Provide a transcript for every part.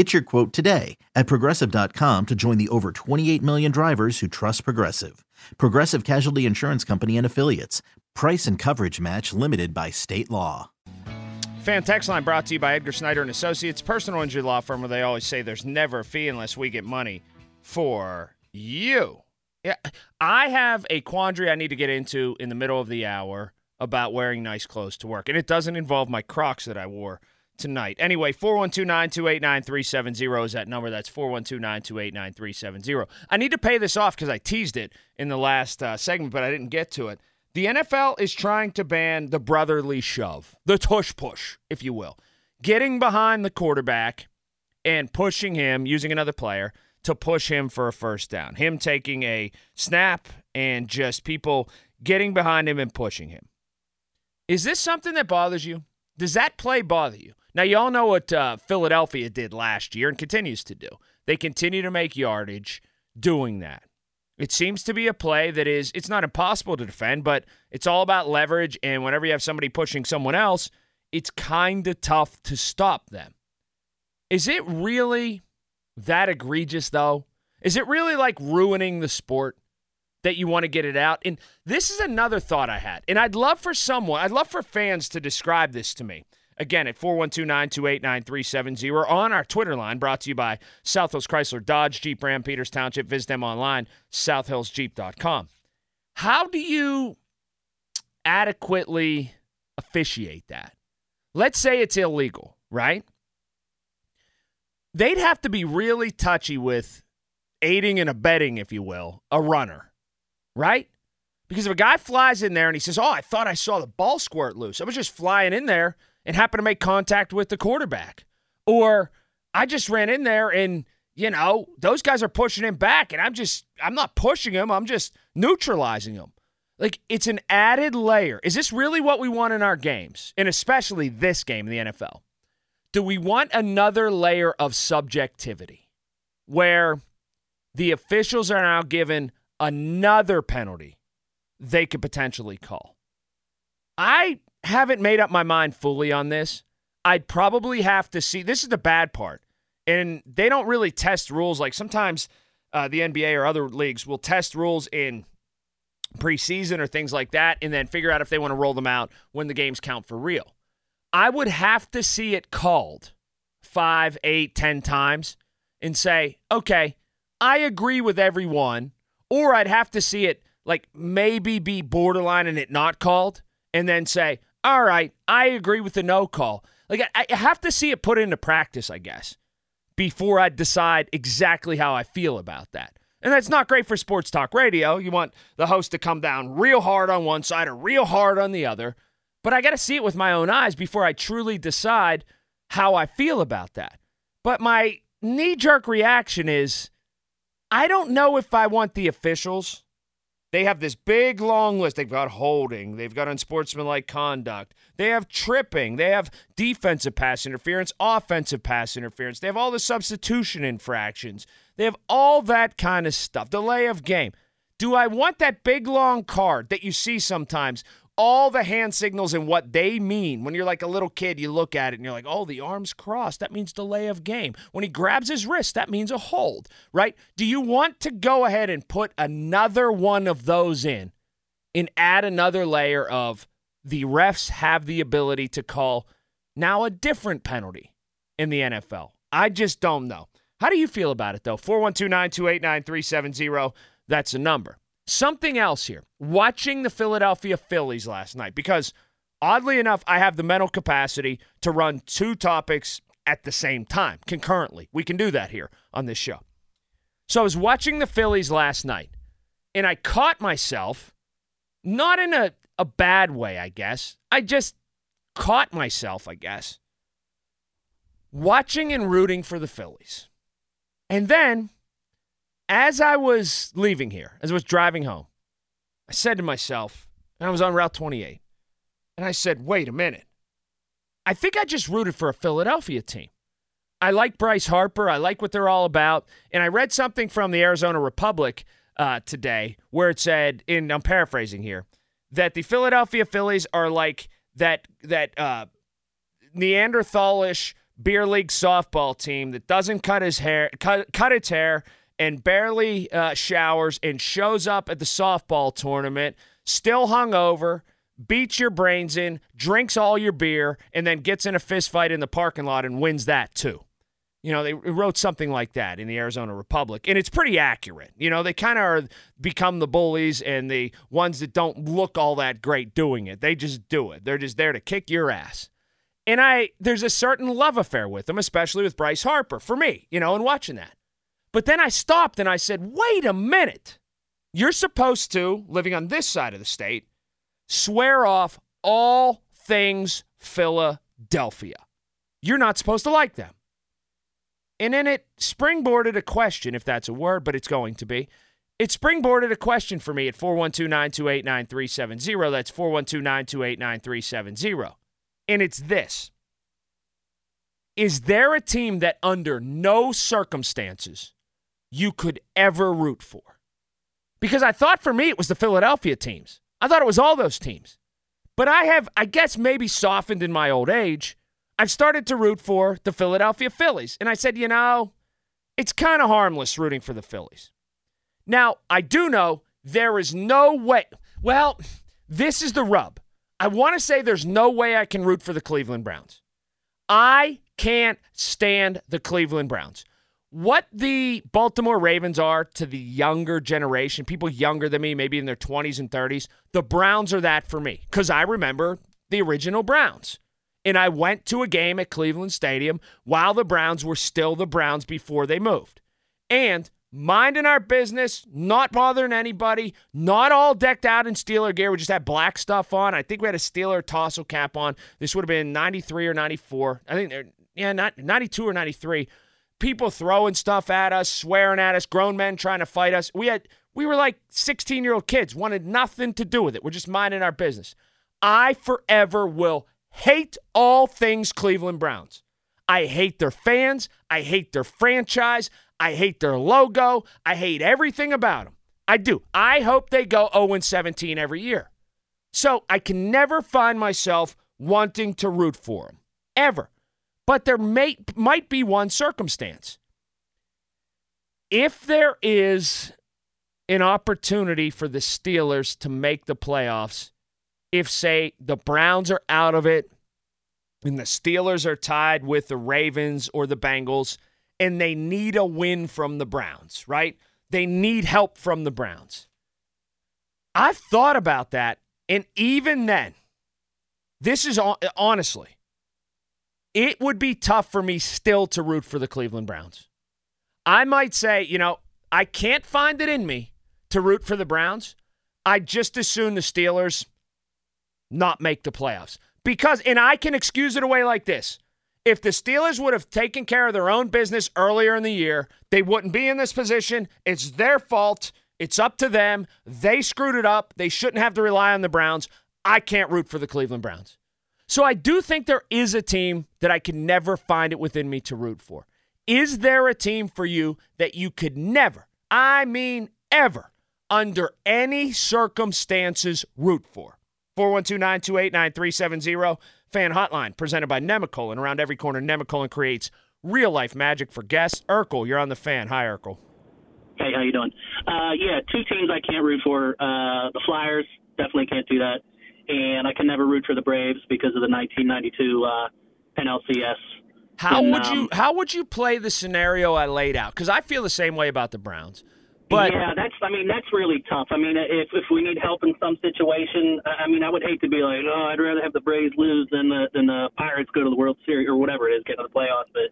Get your quote today at progressive.com to join the over 28 million drivers who trust Progressive. Progressive Casualty Insurance Company and Affiliates. Price and coverage match limited by state law. Fan text line brought to you by Edgar Snyder and Associates, personal injury law firm where they always say there's never a fee unless we get money for you. Yeah, I have a quandary I need to get into in the middle of the hour about wearing nice clothes to work, and it doesn't involve my Crocs that I wore tonight. Anyway, 412-928-9370 is that number. That's 412-928-9370. I need to pay this off because I teased it in the last uh, segment, but I didn't get to it. The NFL is trying to ban the brotherly shove, the tush push, if you will. Getting behind the quarterback and pushing him, using another player – to push him for a first down. Him taking a snap and just people getting behind him and pushing him. Is this something that bothers you? Does that play bother you? Now, you all know what uh, Philadelphia did last year and continues to do. They continue to make yardage doing that. It seems to be a play that is, it's not impossible to defend, but it's all about leverage. And whenever you have somebody pushing someone else, it's kind of tough to stop them. Is it really that egregious, though? Is it really like ruining the sport that you want to get it out? And this is another thought I had. And I'd love for someone, I'd love for fans to describe this to me. Again, at 412 928 9370 on our Twitter line, brought to you by South Hills Chrysler Dodge Jeep Ram Peters Township. Visit them online, southhillsjeep.com. How do you adequately officiate that? Let's say it's illegal, right? they'd have to be really touchy with aiding and abetting, if you will, a runner, right? Because if a guy flies in there and he says, Oh, I thought I saw the ball squirt loose, I was just flying in there and happened to make contact with the quarterback. Or I just ran in there and, you know, those guys are pushing him back and I'm just, I'm not pushing him, I'm just neutralizing him. Like, it's an added layer. Is this really what we want in our games? And especially this game in the NFL? do we want another layer of subjectivity where the officials are now given another penalty they could potentially call? I haven't made up my mind fully on this. I'd probably have to see. This is the bad part. And they don't really test rules. Like sometimes uh, the NBA or other leagues will test rules in preseason or things like that and then figure out if they want to roll them out when the games count for real. I would have to see it called five, eight, ten times and say, okay, I agree with everyone, or I'd have to see it like maybe be borderline and it not called, and then say, all right, I agree with the no call. Like I, I have to see it put into practice, I guess, before I decide exactly how I feel about that. And that's not great for sports talk radio. You want the host to come down real hard on one side or real hard on the other. But I got to see it with my own eyes before I truly decide how I feel about that. But my knee jerk reaction is I don't know if I want the officials. They have this big long list. They've got holding, they've got unsportsmanlike conduct, they have tripping, they have defensive pass interference, offensive pass interference, they have all the substitution infractions, they have all that kind of stuff, delay of game. Do I want that big long card that you see sometimes all the hand signals and what they mean. When you're like a little kid, you look at it and you're like, oh, the arm's crossed. That means delay of game. When he grabs his wrist, that means a hold, right? Do you want to go ahead and put another one of those in and add another layer of the refs have the ability to call now a different penalty in the NFL? I just don't know. How do you feel about it, though? 412 928 9370. That's a number. Something else here. Watching the Philadelphia Phillies last night, because oddly enough, I have the mental capacity to run two topics at the same time, concurrently. We can do that here on this show. So I was watching the Phillies last night, and I caught myself, not in a, a bad way, I guess. I just caught myself, I guess, watching and rooting for the Phillies. And then, as I was leaving here, as I was driving home, I said to myself, and I was on Route 28, and I said, wait a minute. I think I just rooted for a Philadelphia team. I like Bryce Harper. I like what they're all about. And I read something from the Arizona Republic uh, today where it said, and I'm paraphrasing here, that the Philadelphia Phillies are like that that uh, Neanderthalish beer league softball team that doesn't cut his hair, cut, cut its hair, and barely uh, showers and shows up at the softball tournament still hungover, beats your brains in, drinks all your beer, and then gets in a fistfight in the parking lot and wins that too. You know, they wrote something like that in the Arizona Republic, and it's pretty accurate. You know, they kind of are become the bullies and the ones that don't look all that great doing it. They just do it. They're just there to kick your ass. And I, there's a certain love affair with them, especially with Bryce Harper for me, you know, and watching that. But then I stopped and I said, wait a minute. You're supposed to, living on this side of the state, swear off all things Philadelphia. You're not supposed to like them. And then it springboarded a question, if that's a word, but it's going to be. It springboarded a question for me at 412 928 9370. That's 412 928 9370. And it's this Is there a team that under no circumstances you could ever root for? Because I thought for me it was the Philadelphia teams. I thought it was all those teams. But I have, I guess, maybe softened in my old age I've started to root for the Philadelphia Phillies. And I said, you know, it's kind of harmless rooting for the Phillies. Now, I do know there is no way. Well, this is the rub. I want to say there's no way I can root for the Cleveland Browns. I can't stand the Cleveland Browns. What the Baltimore Ravens are to the younger generation, people younger than me, maybe in their 20s and 30s, the Browns are that for me because I remember the original Browns and I went to a game at Cleveland Stadium while the Browns were still the Browns before they moved. And minding our business, not bothering anybody, not all decked out in Steeler gear. We just had black stuff on. I think we had a Steeler tassel cap on. This would have been 93 or 94. I think, er, yeah, not 92 or 93. People throwing stuff at us, swearing at us, grown men trying to fight us. We had we were like 16 year old kids, wanted nothing to do with it. We're just minding our business. I forever will hate all things Cleveland Browns. I hate their fans. I hate their franchise. I hate their logo. I hate everything about them. I do. I hope they go 0 17 every year. So I can never find myself wanting to root for them, ever. But there may, might be one circumstance. If there is an opportunity for the Steelers to make the playoffs if, say, the Browns are out of it and the Steelers are tied with the Ravens or the Bengals and they need a win from the Browns, right? They need help from the Browns. I've thought about that. And even then, this is honestly, it would be tough for me still to root for the Cleveland Browns. I might say, you know, I can't find it in me to root for the Browns. I'd just as soon the Steelers not make the playoffs. Because, and I can excuse it away like this. If the Steelers would have taken care of their own business earlier in the year, they wouldn't be in this position. It's their fault. It's up to them. They screwed it up. They shouldn't have to rely on the Browns. I can't root for the Cleveland Browns. So I do think there is a team that I can never find it within me to root for. Is there a team for you that you could never, I mean ever, under any circumstances root for? 412-928-9370. Fan hotline presented by Nemacolin. Around every corner, Nemacolin creates real life magic for guests. Urkel, you're on the fan. Hi, Urkel. Hey, how you doing? Uh, yeah, two teams I can't root for. Uh, the Flyers definitely can't do that, and I can never root for the Braves because of the 1992 uh, NLCS. How and, would um, you How would you play the scenario I laid out? Because I feel the same way about the Browns. But yeah, that's. I mean, that's really tough. I mean, if if we need help in some situation, I I mean, I would hate to be like, oh, I'd rather have the Braves lose than the than the Pirates go to the World Series or whatever it is, get to the playoffs. But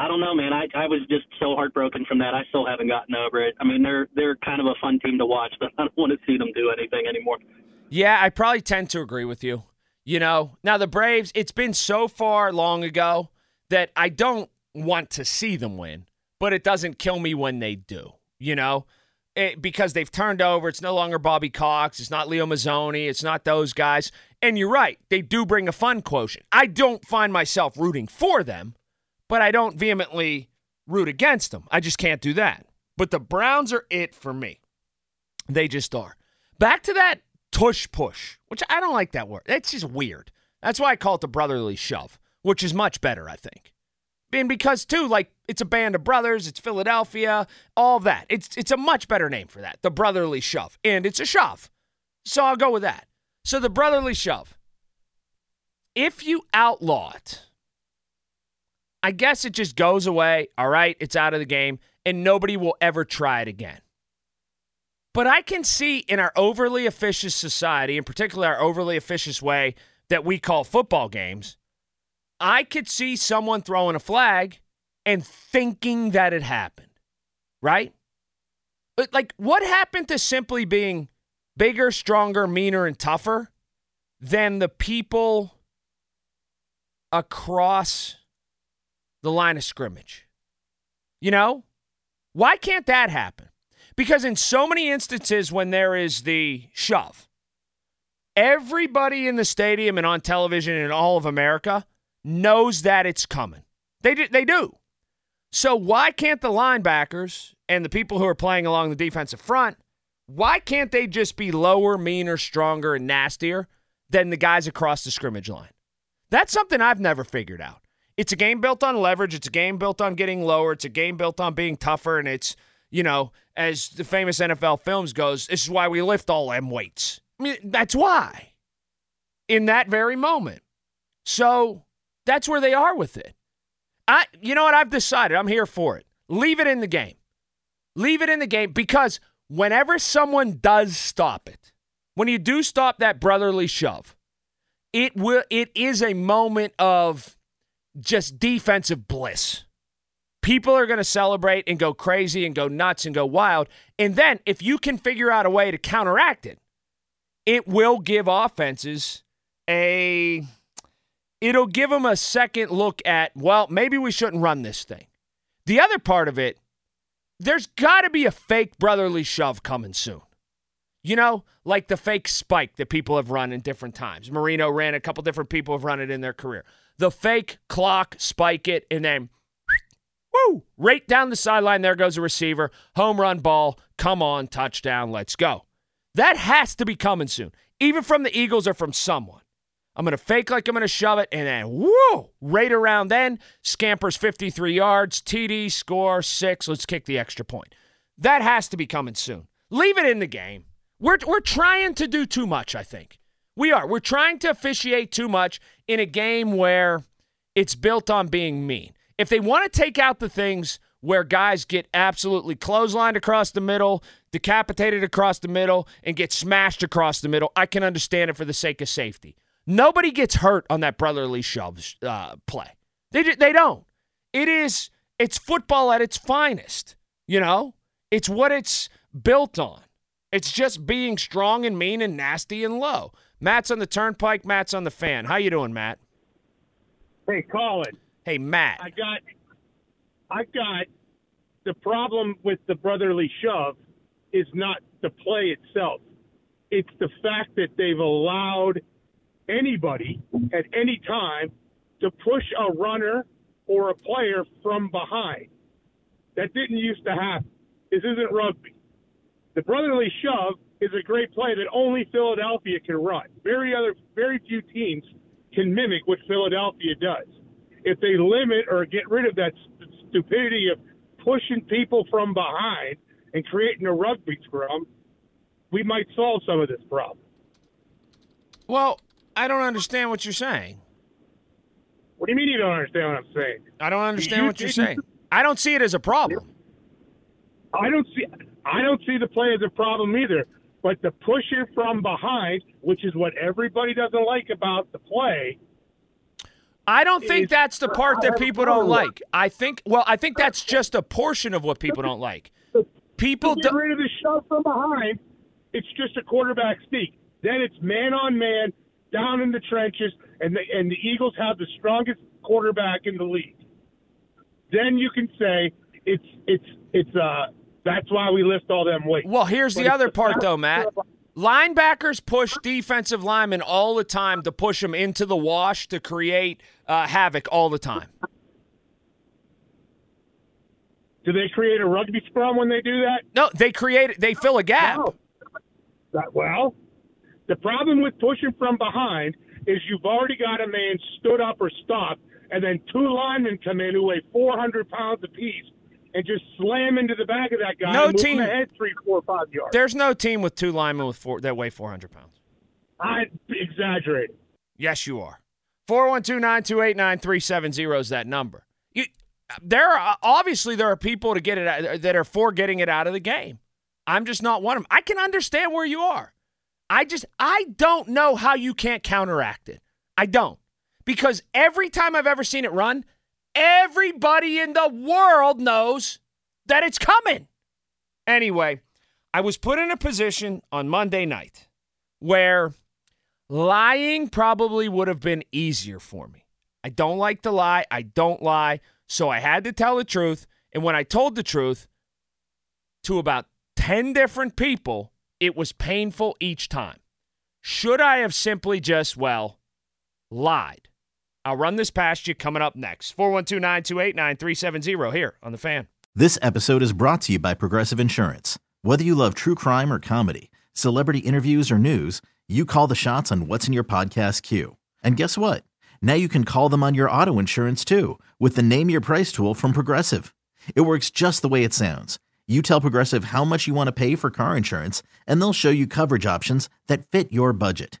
I don't know, man. I I was just so heartbroken from that. I still haven't gotten over it. I mean, they're they're kind of a fun team to watch, but I don't want to see them do anything anymore. Yeah, I probably tend to agree with you. You know, now the Braves, it's been so far long ago that I don't want to see them win, but it doesn't kill me when they do, you know? It, because they've turned over. It's no longer Bobby Cox. It's not Leo Mazzone. It's not those guys. And you're right. They do bring a fun quotient. I don't find myself rooting for them, but I don't vehemently root against them. I just can't do that. But the Browns are it for me. They just are. Back to that tush push, which I don't like that word. It's just weird. That's why I call it the brotherly shove, which is much better, I think. And because too, like it's a band of brothers, it's Philadelphia, all that. It's it's a much better name for that, the brotherly shove, and it's a shove. So I'll go with that. So the brotherly shove. If you outlaw it, I guess it just goes away. All right, it's out of the game, and nobody will ever try it again. But I can see in our overly officious society, in particular our overly officious way that we call football games, I could see someone throwing a flag and thinking that it happened, right? But like, what happened to simply being bigger, stronger, meaner, and tougher than the people across the line of scrimmage? You know, why can't that happen? Because in so many instances, when there is the shove, everybody in the stadium and on television and all of America knows that it's coming. They do, they do. So why can't the linebackers and the people who are playing along the defensive front, why can't they just be lower, meaner, stronger, and nastier than the guys across the scrimmage line? That's something I've never figured out. It's a game built on leverage. It's a game built on getting lower. It's a game built on being tougher. And it's, you know, as the famous NFL films goes, this is why we lift all M weights. I mean, that's why. In that very moment. So that's where they are with it. I you know what I've decided, I'm here for it. Leave it in the game. Leave it in the game because whenever someone does stop it, when you do stop that brotherly shove, it will it is a moment of just defensive bliss. People are going to celebrate and go crazy and go nuts and go wild. And then if you can figure out a way to counteract it, it will give offenses a it'll give them a second look at, well, maybe we shouldn't run this thing. The other part of it, there's got to be a fake brotherly shove coming soon. You know, like the fake spike that people have run in different times. Marino ran, a couple different people have run it in their career. The fake clock, spike it, and then woo, right down the sideline. There goes a receiver. Home run ball. Come on, touchdown. Let's go. That has to be coming soon, even from the Eagles or from someone. I'm going to fake like I'm going to shove it, and then whoa, right around then, scampers 53 yards, TD, score six. Let's kick the extra point. That has to be coming soon. Leave it in the game. We're, we're trying to do too much, I think. We are. We're trying to officiate too much in a game where it's built on being mean. If they want to take out the things where guys get absolutely clotheslined across the middle, decapitated across the middle, and get smashed across the middle, I can understand it for the sake of safety. Nobody gets hurt on that brotherly shove uh, play. They they don't. It is it's football at its finest. You know, it's what it's built on. It's just being strong and mean and nasty and low. Matt's on the turnpike. Matt's on the fan. How you doing, Matt? Hey, Colin. Hey, Matt. I got, I got the problem with the brotherly shove is not the play itself. It's the fact that they've allowed anybody at any time to push a runner or a player from behind. That didn't used to happen. This isn't rugby. The brotherly shove is a great play that only Philadelphia can run. Very other, very few teams can mimic what Philadelphia does. If they limit or get rid of that stupidity of pushing people from behind and creating a rugby scrum, we might solve some of this problem. Well, I don't understand what you're saying. What do you mean you don't understand what I'm saying? I don't understand what you're saying. I don't see it as a problem. I don't see. I don't see the play as a problem either. But the pushing from behind, which is what everybody doesn't like about the play, I don't think that's the part that people don't like. I think, well, I think that's just a portion of what people don't like. People get rid of the shove from behind. It's just a quarterback sneak. Then it's man on man down in the trenches, and the and the Eagles have the strongest quarterback in the league. Then you can say it's it's it's uh that's why we lift all them weights. Well, here's the other part, though, Matt. Linebackers push defensive linemen all the time to push them into the wash to create uh, havoc all the time. Do they create a rugby scrum when they do that? No, they create, they fill a gap. No. That, well, the problem with pushing from behind is you've already got a man stood up or stopped, and then two linemen come in who weigh 400 pounds apiece and just slam into the back of that guy No and move team- him ahead three, four, five yards. There's no team with two linemen with four, that weigh 400 pounds. I exaggerated. Yes, you are. 412 928 9370 is that number. You, there are obviously there are people to get it out, that are for getting it out of the game. I'm just not one of them. I can understand where you are. I just I don't know how you can't counteract it. I don't. Because every time I've ever seen it run, everybody in the world knows that it's coming. Anyway, I was put in a position on Monday night where lying probably would have been easier for me. I don't like to lie. I don't lie. So I had to tell the truth. And when I told the truth to about 10 different people, it was painful each time. Should I have simply just, well, lied? I'll run this past you coming up next. 412 928 9370 here on The Fan. This episode is brought to you by Progressive Insurance. Whether you love true crime or comedy, celebrity interviews or news, you call the shots on what's in your podcast queue. And guess what? Now you can call them on your auto insurance too with the Name Your Price tool from Progressive. It works just the way it sounds. You tell Progressive how much you want to pay for car insurance, and they'll show you coverage options that fit your budget.